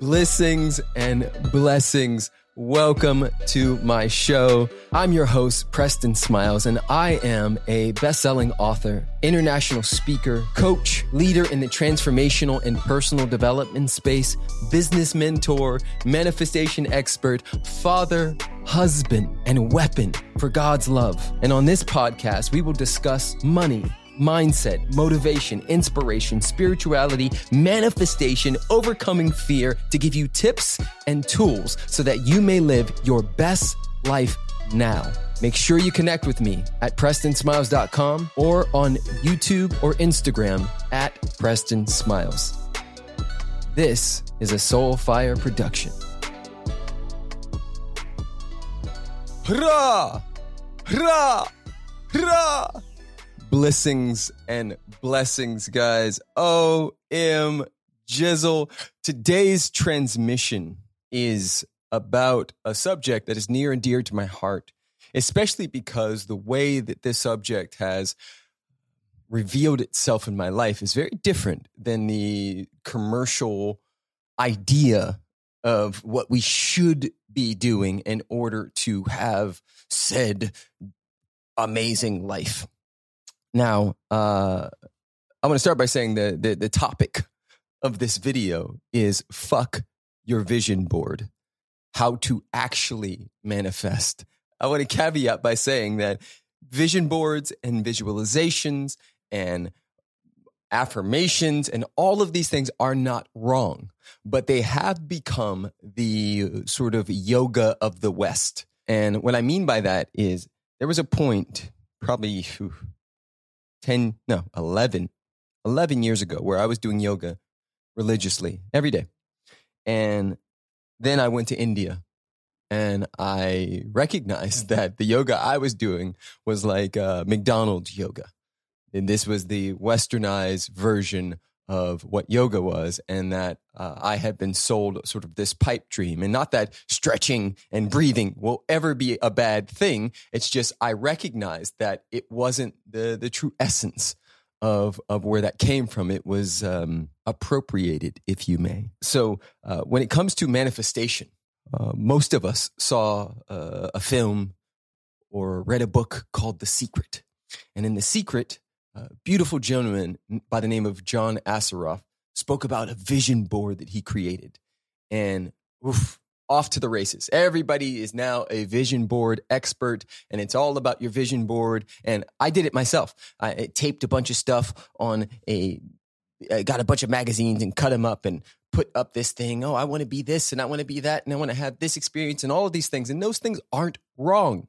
Blessings and blessings. Welcome to my show. I'm your host, Preston Smiles, and I am a best selling author, international speaker, coach, leader in the transformational and personal development space, business mentor, manifestation expert, father, husband, and weapon for God's love. And on this podcast, we will discuss money mindset, motivation, inspiration, spirituality, manifestation, overcoming fear to give you tips and tools so that you may live your best life now. Make sure you connect with me at PrestonSmiles.com or on YouTube or Instagram at Preston Smiles. This is a Soulfire production. Hurrah! Hurrah! Hurrah! Blessings and blessings, guys. O.M. Jizzle. Today's transmission is about a subject that is near and dear to my heart, especially because the way that this subject has revealed itself in my life is very different than the commercial idea of what we should be doing in order to have said amazing life. Now, uh, I want to start by saying the, the the topic of this video is fuck your vision board. How to actually manifest. I want to caveat by saying that vision boards and visualizations and affirmations and all of these things are not wrong, but they have become the sort of yoga of the West. And what I mean by that is there was a point, probably 10, no, 11, 11 years ago where I was doing yoga religiously every day. And then I went to India and I recognized that the yoga I was doing was like uh, McDonald's yoga. And this was the westernized version of what yoga was, and that uh, I had been sold sort of this pipe dream. And not that stretching and breathing will ever be a bad thing. It's just I recognized that it wasn't the, the true essence of, of where that came from. It was um, appropriated, if you may. So uh, when it comes to manifestation, uh, most of us saw uh, a film or read a book called The Secret. And in The Secret, a beautiful gentleman by the name of John Assaraf spoke about a vision board that he created. And oof, off to the races. Everybody is now a vision board expert, and it's all about your vision board. And I did it myself. I taped a bunch of stuff on a, I got a bunch of magazines and cut them up and put up this thing. Oh, I want to be this and I want to be that and I want to have this experience and all of these things. And those things aren't wrong.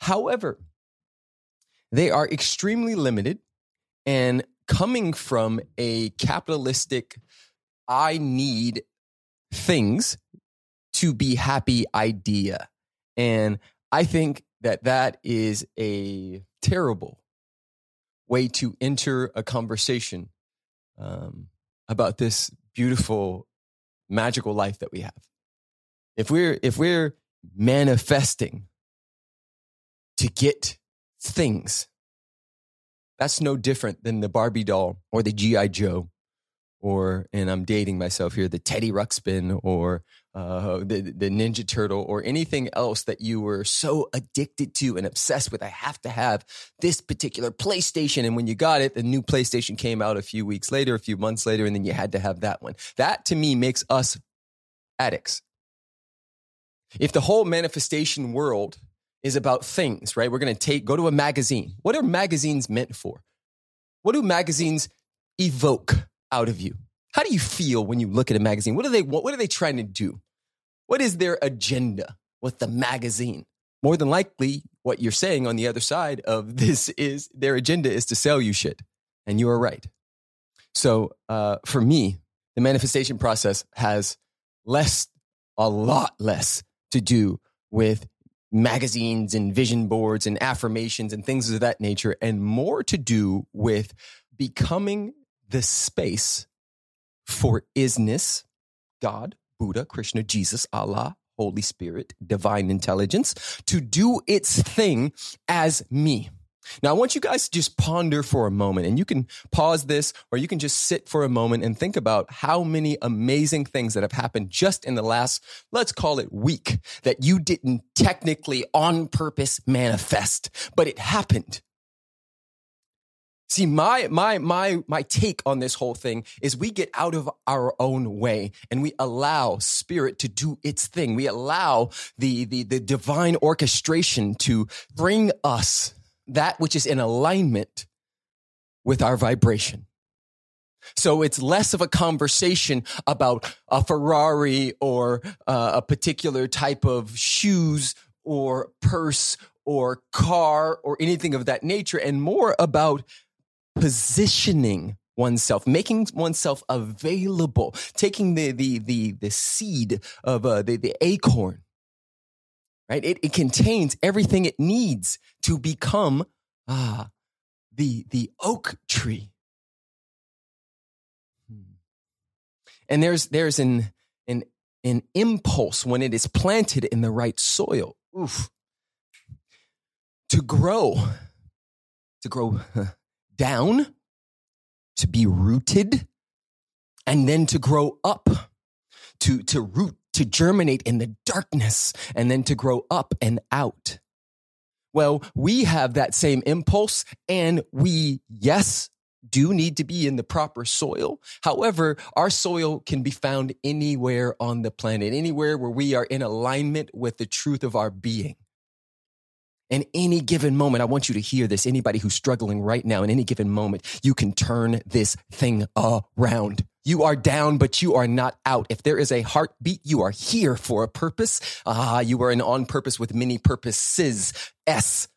However, they are extremely limited and coming from a capitalistic, I need things to be happy idea. And I think that that is a terrible way to enter a conversation um, about this beautiful, magical life that we have. If we're if we're manifesting to get things. That's no different than the Barbie doll or the G.I. Joe or, and I'm dating myself here, the Teddy Ruxpin or uh, the, the Ninja Turtle or anything else that you were so addicted to and obsessed with. I have to have this particular PlayStation. And when you got it, the new PlayStation came out a few weeks later, a few months later, and then you had to have that one. That to me makes us addicts. If the whole manifestation world is about things, right? We're going to take, go to a magazine. What are magazines meant for? What do magazines evoke out of you? How do you feel when you look at a magazine? What are they, what, are they trying to do? What is their agenda with the magazine? More than likely, what you're saying on the other side of this is their agenda is to sell you shit. And you are right. So uh, for me, the manifestation process has less, a lot less to do with magazines and vision boards and affirmations and things of that nature, and more to do with becoming the space for isness, God, Buddha, Krishna, Jesus, Allah, Holy Spirit, divine intelligence, to do its thing as me. Now, I want you guys to just ponder for a moment, and you can pause this or you can just sit for a moment and think about how many amazing things that have happened just in the last, let's call it week, that you didn't technically on purpose manifest, but it happened. See, my, my, my, my take on this whole thing is we get out of our own way and we allow spirit to do its thing. We allow the, the, the divine orchestration to bring us that which is in alignment with our vibration. So it's less of a conversation about a Ferrari or uh, a particular type of shoes or purse or car or anything of that nature and more about positioning oneself, making oneself available, taking the the the the seed of uh, the the acorn, right? It it contains everything it needs to become ah the the oak tree. Hmm. And there's there's an an an impulse when it is planted in the right soil. Oof. To grow, to grow down, to be rooted, and then to grow up, to, to root, to germinate in the darkness, and then to grow up and out. Well, we have that same impulse, and we, yes, do need to be in the proper soil. However, our soil can be found anywhere on the planet, anywhere where we are in alignment with the truth of our being in any given moment, I want you to hear this. Anybody who's struggling right now, in any given moment, you can turn this thing around. You are down, but you are not out. If there is a heartbeat, you are here for a purpose. Ah, you are an on purpose with many purposes. S.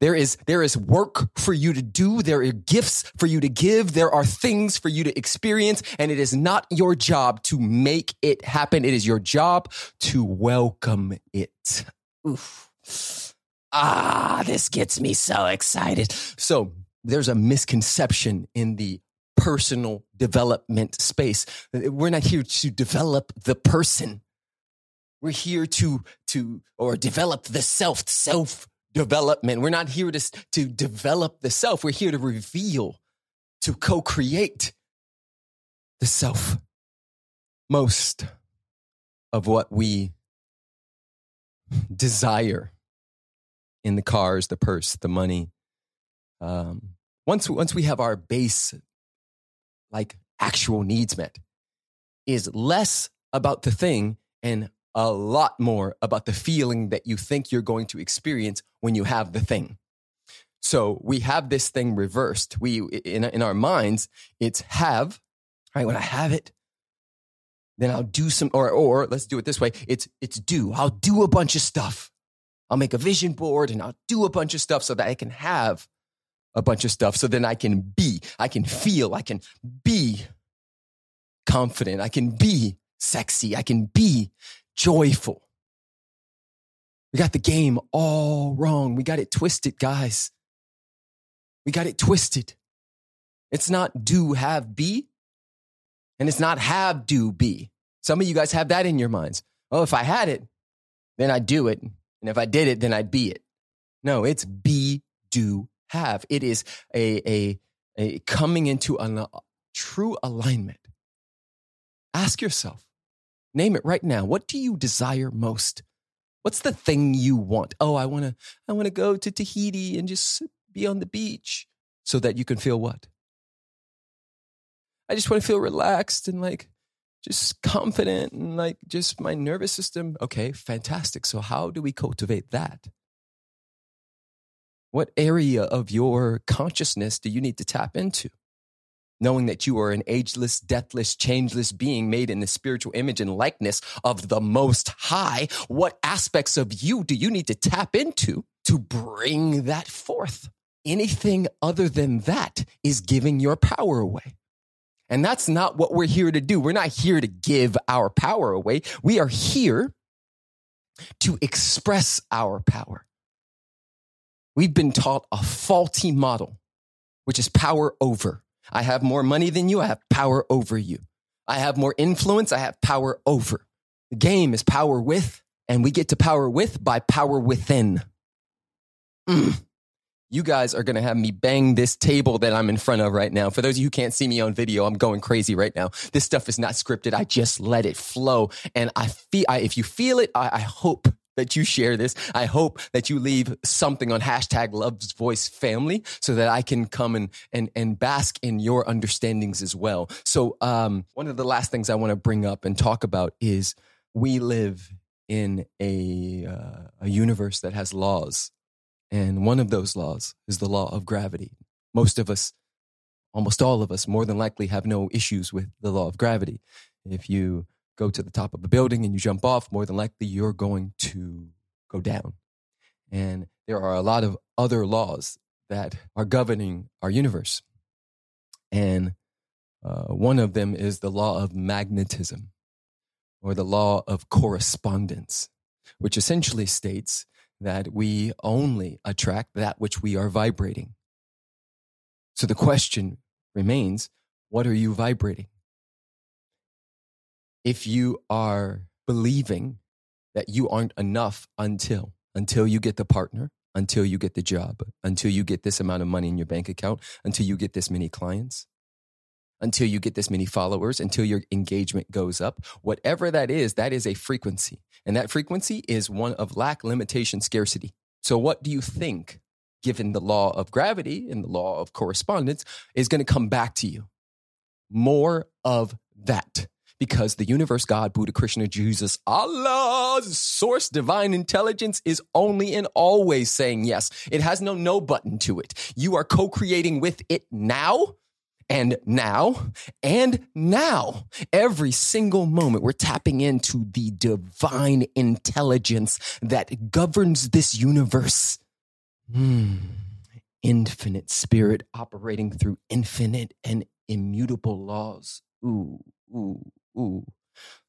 There is, there is work for you to do. There are gifts for you to give. There are things for you to experience. And it is not your job to make it happen. It is your job to welcome it. Oof. Ah, this gets me so excited. So there's a misconception in the personal development space. We're not here to develop the person. We're here to, to, or develop the self, self development. We're not here to, to develop the self. We're here to reveal, to co-create the self. Most of what we desire in the cars, the purse, the money. Um, once once we have our base, like actual needs met, is less about the thing and a lot more about the feeling that you think you're going to experience when you have the thing. So we have this thing reversed. We in in our minds, it's have. Right when I have it, then I'll do some. Or or let's do it this way. It's it's do. I'll do a bunch of stuff. I'll make a vision board and I'll do a bunch of stuff so that I can have a bunch of stuff. So then I can be, I can feel, I can be confident. I can be sexy. I can be joyful. We got the game all wrong. We got it twisted, guys. We got it twisted. It's not do, have, be. And it's not have, do, be. Some of you guys have that in your minds. Oh, if I had it, then I'd do it. And if I did it, then I'd be it. No, it's be, do, have. It is a, a, a coming into a uh, true alignment. Ask yourself, name it right now. What do you desire most? What's the thing you want? Oh, I want to, I want to go to Tahiti and just be on the beach so that you can feel what? I just want to feel relaxed and like just confident and like just my nervous system. Okay, fantastic. So, how do we cultivate that? What area of your consciousness do you need to tap into? Knowing that you are an ageless, deathless, changeless being made in the spiritual image and likeness of the Most High, what aspects of you do you need to tap into to bring that forth? Anything other than that is giving your power away. And that's not what we're here to do. We're not here to give our power away. We are here to express our power. We've been taught a faulty model, which is power over. I have more money than you. I have power over you. I have more influence. I have power over. The game is power with, and we get to power with by power within. Mm. You guys are going to have me bang this table that I'm in front of right now. For those of you who can't see me on video, I'm going crazy right now. This stuff is not scripted. I just let it flow. And I feel, I, if you feel it, I, I hope that you share this. I hope that you leave something on hashtag loves voice family so that I can come and, and, and bask in your understandings as well. So, um, one of the last things I want to bring up and talk about is we live in a, uh, a universe that has laws and one of those laws is the law of gravity. Most of us, almost all of us, more than likely have no issues with the law of gravity. If you go to the top of a building and you jump off, more than likely you're going to go down. And there are a lot of other laws that are governing our universe. And uh, one of them is the law of magnetism or the law of correspondence, which essentially states that we only attract that which we are vibrating. So the question remains what are you vibrating? If you are believing that you aren't enough until until you get the partner, until you get the job, until you get this amount of money in your bank account, until you get this many clients, until you get this many followers, until your engagement goes up. Whatever that is, that is a frequency. And that frequency is one of lack, limitation, scarcity. So, what do you think, given the law of gravity and the law of correspondence, is going to come back to you? More of that. Because the universe, God, Buddha, Krishna, Jesus, Allah's source, divine intelligence is only and always saying yes. It has no no button to it. You are co creating with it now and now and now every single moment we're tapping into the divine intelligence that governs this universe hmm. infinite spirit operating through infinite and immutable laws ooh ooh ooh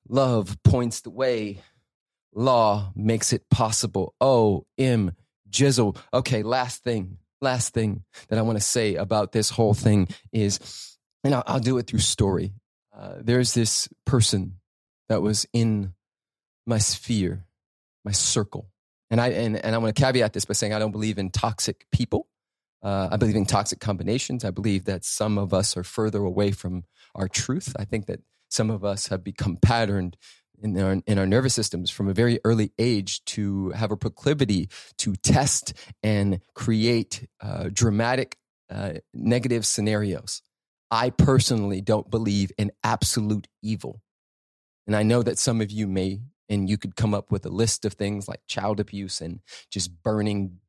love points the way law makes it possible oh m jizzle okay last thing last thing that I want to say about this whole thing is, and I'll, I'll do it through story. Uh, there's this person that was in my sphere, my circle. And I, and, and I want to caveat this by saying I don't believe in toxic people. Uh, I believe in toxic combinations. I believe that some of us are further away from our truth. I think that some of us have become patterned in our, in our nervous systems from a very early age to have a proclivity to test and create uh, dramatic uh, negative scenarios. I personally don't believe in absolute evil. And I know that some of you may, and you could come up with a list of things like child abuse and just burning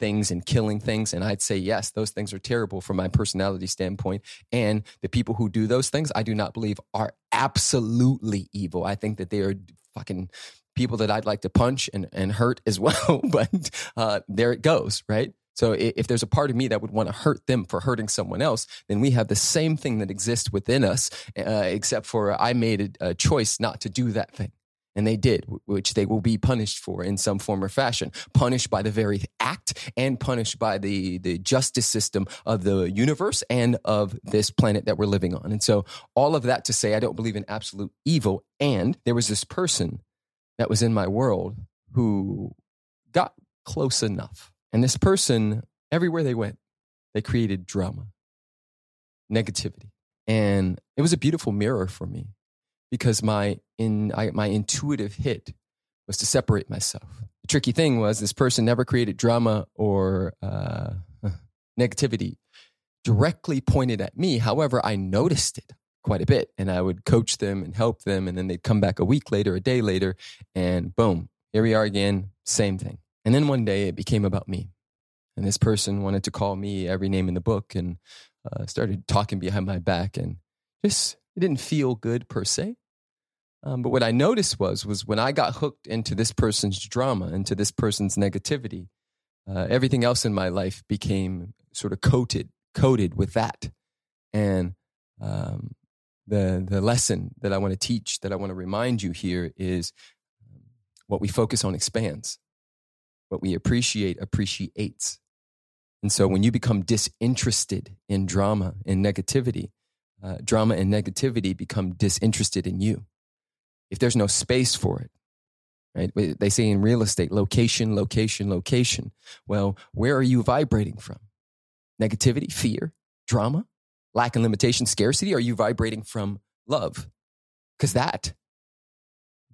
things and killing things. And I'd say, yes, those things are terrible from my personality standpoint. And the people who do those things, I do not believe are absolutely evil. I think that they are fucking people that I'd like to punch and, and hurt as well. but uh, there it goes, right? So if there's a part of me that would want to hurt them for hurting someone else, then we have the same thing that exists within us, uh, except for I made a, a choice not to do that thing. And they did, which they will be punished for in some form or fashion, punished by the very act and punished by the, the justice system of the universe and of this planet that we're living on. And so, all of that to say, I don't believe in absolute evil. And there was this person that was in my world who got close enough. And this person, everywhere they went, they created drama, negativity. And it was a beautiful mirror for me because my in I, my intuitive hit was to separate myself. The tricky thing was this person never created drama or uh, negativity directly pointed at me. However, I noticed it quite a bit, and I would coach them and help them, and then they'd come back a week later, a day later, and boom, here we are again, same thing. And then one day it became about me, and this person wanted to call me every name in the book and uh, started talking behind my back, and just it didn't feel good per se. Um, but what I noticed was was when I got hooked into this person's drama, into this person's negativity, uh, everything else in my life became sort of coated coated with that. And um, the the lesson that I want to teach, that I want to remind you here, is um, what we focus on expands. What we appreciate appreciates. And so when you become disinterested in drama and negativity, uh, drama and negativity become disinterested in you if there's no space for it, right? They say in real estate, location, location, location. Well, where are you vibrating from? Negativity, fear, drama, lack and limitation, scarcity? Are you vibrating from love? Because that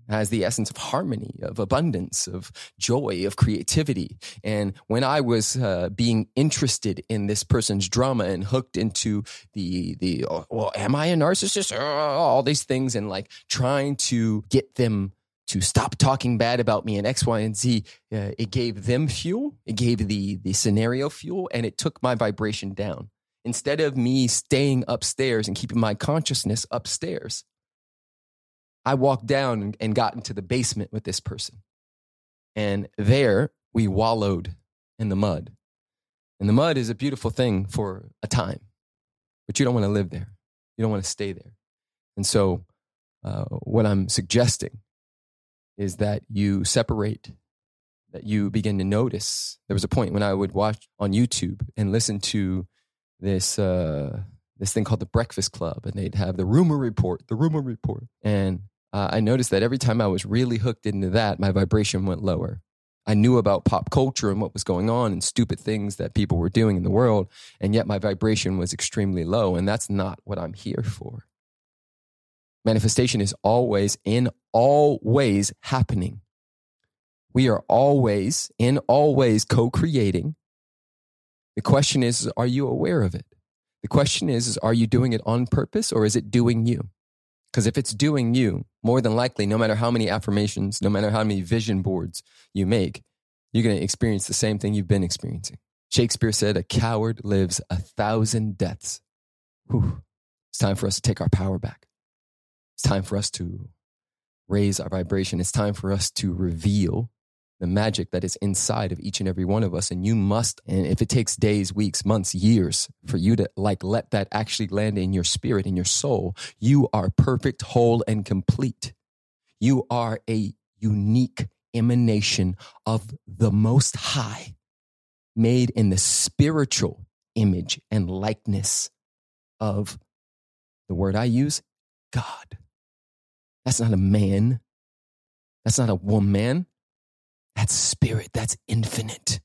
has the essence of harmony, of abundance, of joy, of creativity. And when I was uh, being interested in this person's drama and hooked into the the oh, well, am I a narcissist? Oh, all these things, and like trying to get them to stop talking bad about me and X, Y, and Z. Uh, it gave them fuel. It gave the the scenario fuel, and it took my vibration down. Instead of me staying upstairs and keeping my consciousness upstairs, I walked down and got into the basement with this person, and there we wallowed in the mud. And the mud is a beautiful thing for a time, but you don't want to live there. You don't want to stay there. And so, uh, what I'm suggesting is that you separate, that you begin to notice. There was a point when I would watch on YouTube and listen to this uh, this thing called the Breakfast Club, and they'd have the rumor report, the rumor report, and uh, I noticed that every time I was really hooked into that, my vibration went lower. I knew about pop culture and what was going on and stupid things that people were doing in the world, and yet my vibration was extremely low, and that's not what I'm here for. Manifestation is always, in all ways, happening. We are always, in all ways, co creating. The question is, are you aware of it? The question is, is, are you doing it on purpose or is it doing you? Because if it's doing you, more than likely, no matter how many affirmations, no matter how many vision boards you make, you're going to experience the same thing you've been experiencing. Shakespeare said, A coward lives a thousand deaths. Whew. It's time for us to take our power back. It's time for us to raise our vibration. It's time for us to reveal the magic that is inside of each and every one of us. And you must, and if it takes days, weeks, months, years for you to like let that actually land in your spirit, in your soul, you are perfect, whole, and complete. You are a unique emanation of the Most High, made in the spiritual image and likeness of the word I use, God. That's not a man. That's not a woman. That's spirit. That's infinite.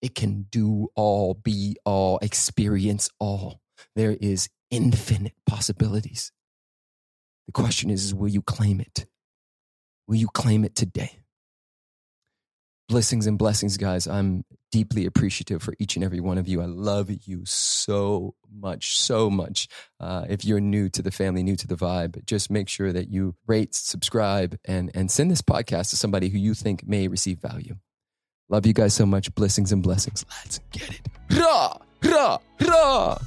It can do all, be all, experience all. There is infinite possibilities. The question is, is will you claim it? Will you claim it today? Blessings and blessings, guys. I'm deeply appreciative for each and every one of you. I love you so much, so much. Uh, if you're new to the family, new to the vibe, just make sure that you rate, subscribe, and, and send this podcast to somebody who you think may receive value. Love you guys so much. Blessings and blessings. Let's get it. Rah, rah, rah.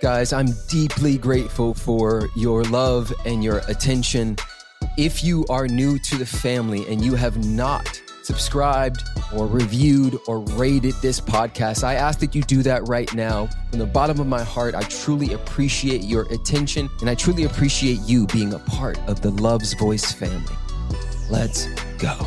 Guys, I'm deeply grateful for your love and your attention. If you are new to the family and you have not subscribed or reviewed or rated this podcast, I ask that you do that right now. From the bottom of my heart, I truly appreciate your attention and I truly appreciate you being a part of the Love's Voice family. Let's go.